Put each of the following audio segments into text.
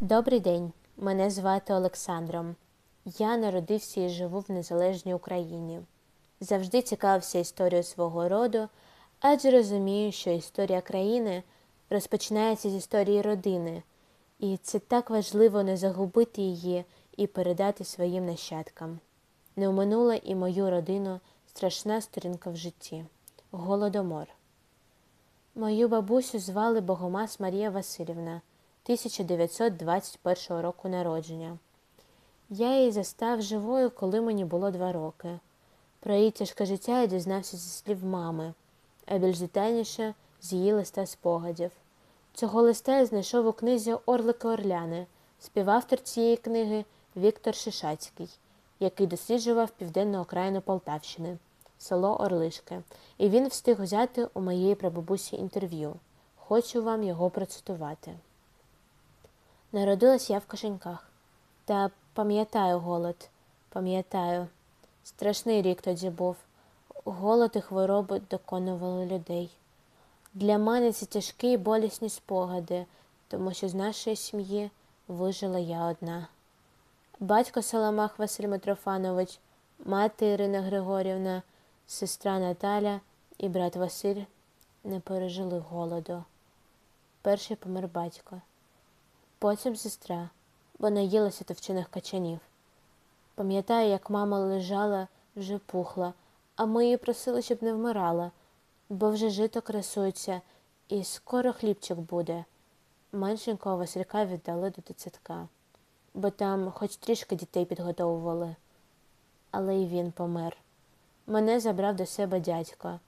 Добрий день, мене звати Олександром. Я народився і живу в незалежній Україні. Завжди цікавився історією свого роду, адже розумію, що історія країни розпочинається з історії родини, і це так важливо не загубити її і передати своїм нащадкам. Не оминула і мою родину страшна сторінка в житті голодомор. Мою бабусю звали Богомаз Марія Васильівна. 1921 року народження. Я її застав живою, коли мені було два роки. Про її тяжке життя я дізнався зі слів мами, а більш детальніше з її листа спогадів. Цього листа я знайшов у книзі Орлики Орляни, співавтор цієї книги Віктор Шишацький, який досліджував південну окраїну Полтавщини, село Орлишке, і він встиг взяти у моєї прабабусі інтерв'ю. Хочу вам його процитувати. Народилась я в кишеньках. Та пам'ятаю голод, пам'ятаю. Страшний рік тоді був. Голод і хвороби доконували людей. Для мене це тяжкі і болісні спогади, тому що з нашої сім'ї вижила я одна. Батько Саламах Василь Митрофанович, мати Ірина Григорівна, сестра Наталя і брат Василь не пережили голоду. Перший помер батько. Потім сестра, бо наїлася товчених качанів. Пам'ятаю, як мама лежала, вже пухла, а ми її просили, щоб не вмирала, бо вже жито красується, і скоро хлібчик буде. Меншенького Василька віддали до дитсадка, бо там хоч трішки дітей підготовували. Але й він помер. Мене забрав до себе дядько.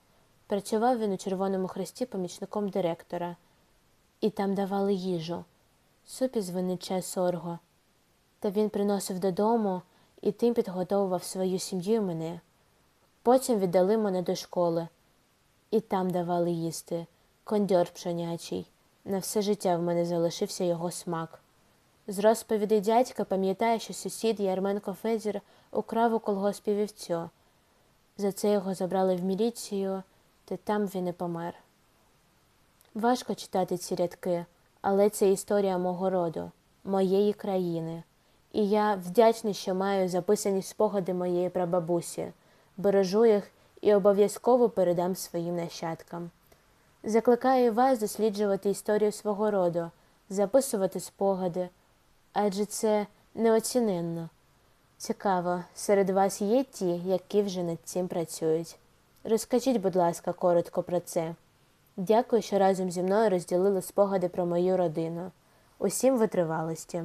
Працював він у Червоному хресті помічником директора, і там давали їжу суп із винича сорго. Та він приносив додому і тим підготовував свою сім'ю мене. Потім віддали мене до школи, і там давали їсти кондьор пшенячий. На все життя в мене залишився його смак. З розповідей дядька пам'ятає, що сусід Ярменко Федір украв у колгоспі вівцю. За це його забрали в міліцію, та там він і помер. Важко читати ці рядки. Але це історія мого роду, моєї країни, і я вдячний, що маю записані спогади моєї прабабусі, бережу їх і обов'язково передам своїм нащадкам. Закликаю вас досліджувати історію свого роду, записувати спогади, адже це неоціненно. Цікаво, серед вас є ті, які вже над цим працюють. Розкажіть, будь ласка, коротко про це. Дякую, що разом зі мною розділили спогади про мою родину. Усім витривалості.